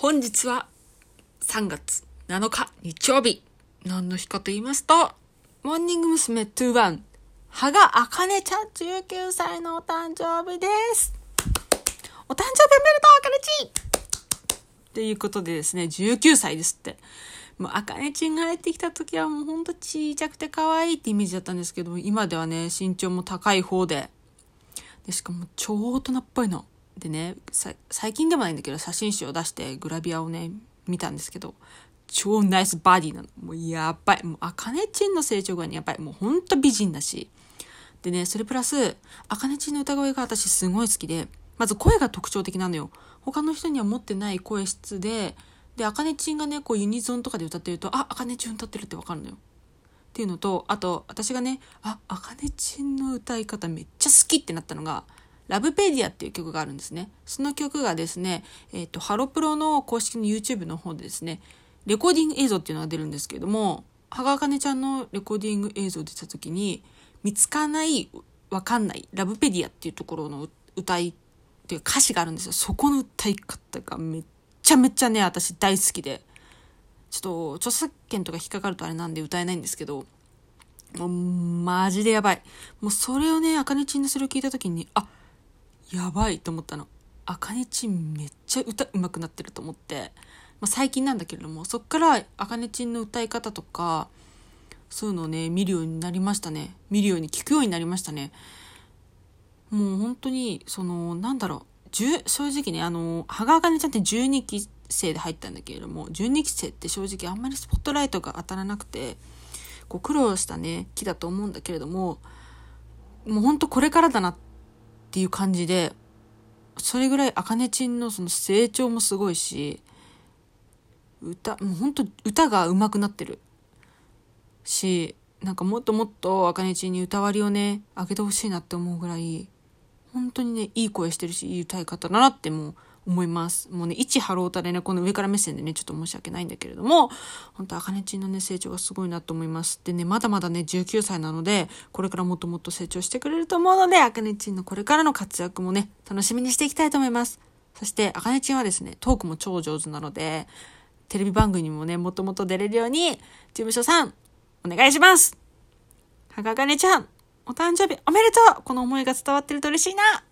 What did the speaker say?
本日は3月7日日曜日。何の日かと言いますと、モーニング娘。21、羽賀あかねちゃん19歳のお誕生日です。お誕生日おめでとう、あかねちっていうことでですね、19歳ですって。もう、あかねちんが入ってきた時はもうほんとちいちゃくて可愛いってイメージだったんですけど、今ではね、身長も高い方で、で、しかも超大人っぽいの。でね、最近でもないんだけど、写真集を出してグラビアをね、見たんですけど、超ナイスバディなの。もうやばい。もう、あかねちんの成長がね、やばい。もうほんと美人だし。でね、それプラス、あかねちんの歌声が私すごい好きで、まず声が特徴的なのよ。他の人には持ってない声質で、で、あかねちんがね、こうユニゾンとかで歌ってると、あ、あかねちん歌ってるってわかるのよ。っていうのと、あと、私がね、あ、あかねちんの歌い方めっちゃ好きってなったのが、ラブペディアっていう曲があるんですね。その曲がですね、えっ、ー、と、ハロプロの公式の YouTube の方でですね、レコーディング映像っていうのが出るんですけれども、羽賀茜ちゃんのレコーディング映像出た時に、見つかない、わかんない、ラブペディアっていうところの歌いっていう歌詞があるんですよ。そこの歌い方がめっちゃめちゃね、私大好きで。ちょっと、著作権とか引っかかるとあれなんで歌えないんですけど、もう、マジでやばい。もうそれをね、あかねちんのそれを聞いた時に、あ、やばいと思ったの。あかねちんめっちゃ歌うまくなってると思って、まあ、最近なんだけれども、そっからあかねちんの歌い方とか、そういうのをね、見るようになりましたね。見るように聞くようになりましたね。もう本当に、その、なんだろう、正直ね、あの、羽賀あかねちゃんって12期生で入ったんだけれども、12期生って正直あんまりスポットライトが当たらなくて、こう苦労したね、木だと思うんだけれども、もうほんとこれからだなってっていう感じで、それぐらいあかねちんのその成長もすごいし、歌、もうほんと歌が上手くなってる。し、なんかもっともっとあかねちんに歌割りをね、あげてほしいなって思うぐらい、本当にね、いい声してるし、いい歌い方だなってもう思います。もうね、一ハロータでね、この上から目線でね、ちょっと申し訳ないんだけれども、本当あかねちんのね、成長がすごいなと思います。でね、まだまだね、19歳なので、これからもっともっと成長してくれると思うので、あかねちんのこれからの活躍もね、楽しみにしていきたいと思います。そして、あかねちんはですね、トークも超上手なので、テレビ番組にもね、もっともっと出れるように、事務所さん、お願いしますはがかねちゃん、お誕生日おめでとうこの思いが伝わってると嬉しいな